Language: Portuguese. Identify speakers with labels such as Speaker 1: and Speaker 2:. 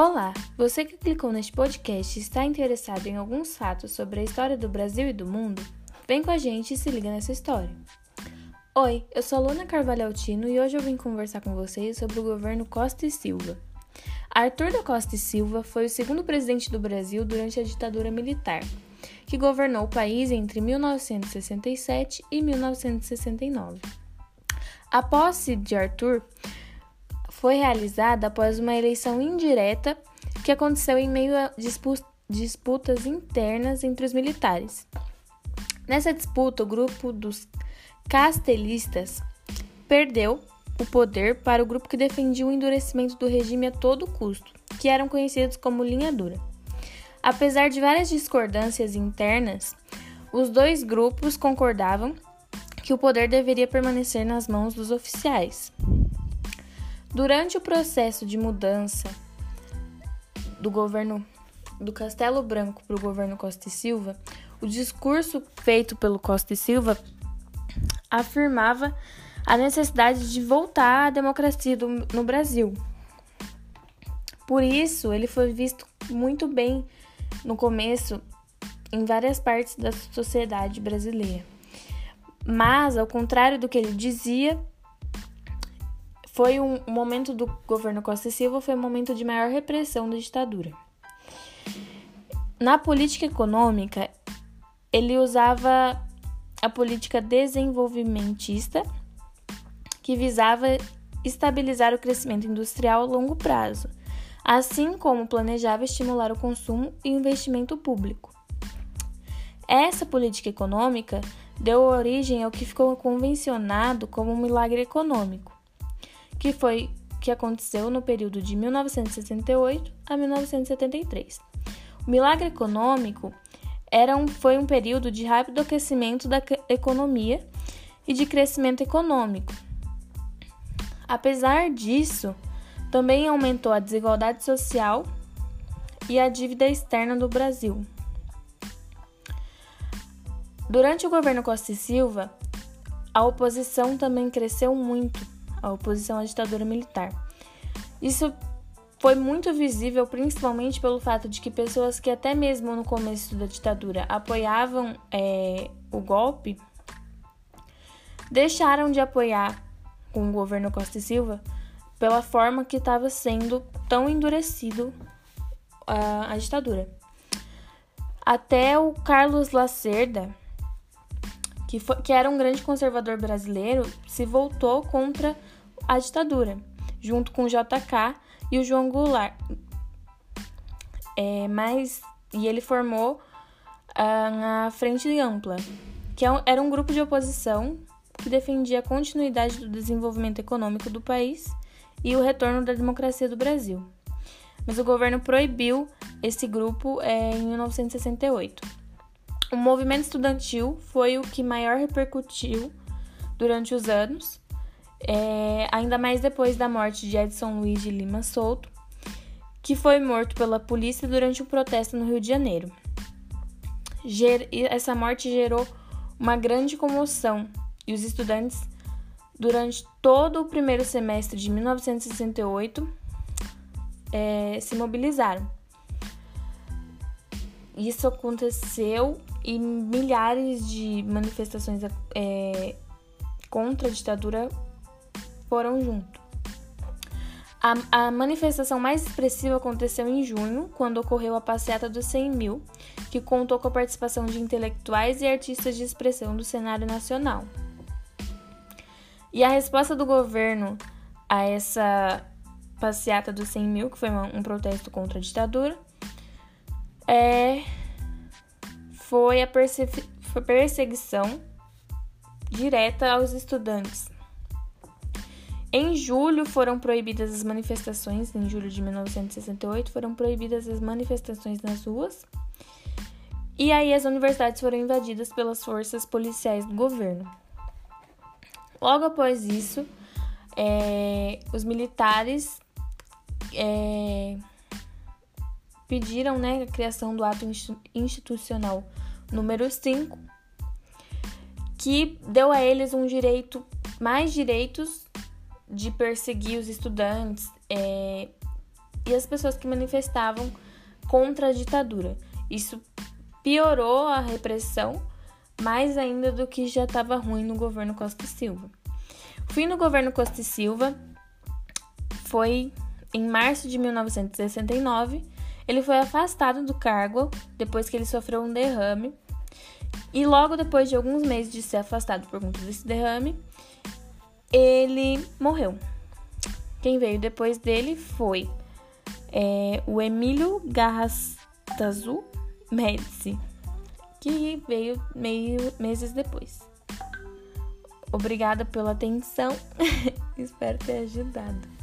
Speaker 1: Olá! Você que clicou neste podcast e está interessado em alguns fatos sobre a história do Brasil e do mundo? Vem com a gente e se liga nessa história. Oi, eu sou a Luna Carvalho Altino e hoje eu vim conversar com vocês sobre o governo Costa e Silva. Arthur da Costa e Silva foi o segundo presidente do Brasil durante a ditadura militar, que governou o país entre 1967 e 1969. A posse de Arthur foi realizada após uma eleição indireta que aconteceu em meio a disputas internas entre os militares. Nessa disputa, o grupo dos castelistas perdeu o poder para o grupo que defendia o endurecimento do regime a todo custo, que eram conhecidos como linha dura. Apesar de várias discordâncias internas, os dois grupos concordavam que o poder deveria permanecer nas mãos dos oficiais. Durante o processo de mudança do governo do Castelo Branco para o governo Costa e Silva, o discurso feito pelo Costa e Silva afirmava a necessidade de voltar à democracia do, no Brasil. Por isso, ele foi visto muito bem no começo em várias partes da sociedade brasileira. Mas, ao contrário do que ele dizia, foi um, um momento do governo Costa Silva foi um momento de maior repressão da ditadura. Na política econômica, ele usava a política desenvolvimentista, que visava estabilizar o crescimento industrial a longo prazo, assim como planejava estimular o consumo e o investimento público. Essa política econômica deu origem ao que ficou convencionado como um milagre econômico, que foi que aconteceu no período de 1968 a 1973. O milagre econômico era um, foi um período de rápido aquecimento da economia e de crescimento econômico. Apesar disso, também aumentou a desigualdade social e a dívida externa do Brasil. Durante o governo Costa e Silva, a oposição também cresceu muito a oposição à ditadura militar. Isso foi muito visível principalmente pelo fato de que pessoas que até mesmo no começo da ditadura apoiavam é, o golpe deixaram de apoiar com o governo Costa e Silva pela forma que estava sendo tão endurecido a, a ditadura. Até o Carlos Lacerda, que, foi, que era um grande conservador brasileiro, se voltou contra a ditadura, junto com o JK e o João Goulart. É, mas, e ele formou a Frente Ampla, que é era um grupo de oposição que defendia a continuidade do desenvolvimento econômico do país e o retorno da democracia do Brasil. Mas o governo proibiu esse grupo é, em 1968. O movimento estudantil foi o que maior repercutiu durante os anos é, ainda mais depois da morte de Edson Luiz de Lima Souto, que foi morto pela polícia durante um protesto no Rio de Janeiro. Ger essa morte gerou uma grande comoção e os estudantes, durante todo o primeiro semestre de 1968, é, se mobilizaram. Isso aconteceu e milhares de manifestações é, contra a ditadura foram junto. A, a, manifestação mais expressiva aconteceu em junho, quando ocorreu a Passeata dos 100 mil, que contou com a participação de intelectuais e artistas de expressão do cenário nacional. E a resposta do governo a essa Passeata dos 100 mil, que foi um protesto contra a ditadura, é, foi a perseguição direta aos estudantes em julho foram proibidas as manifestações, em julho de 1968 foram proibidas as manifestações nas ruas. E aí as universidades foram invadidas pelas forças policiais do governo. Logo após isso, é, os militares é, pediram né, a criação do ato institucional número 5, que deu a eles um direito, mais direitos de perseguir os estudantes é, e as pessoas que manifestavam contra a ditadura. Isso piorou a repressão mais ainda do que já estava ruim no governo Costa e Silva. O fim do governo Costa e Silva foi em março de 1969. Ele foi afastado do cargo depois que ele sofreu um derrame. E logo depois de alguns meses de ser afastado por conta desse derrame, ele morreu. Quem veio depois dele foi é, o Emílio Garrastazu Médici, que veio meio meses depois. Obrigada pela atenção, espero ter ajudado.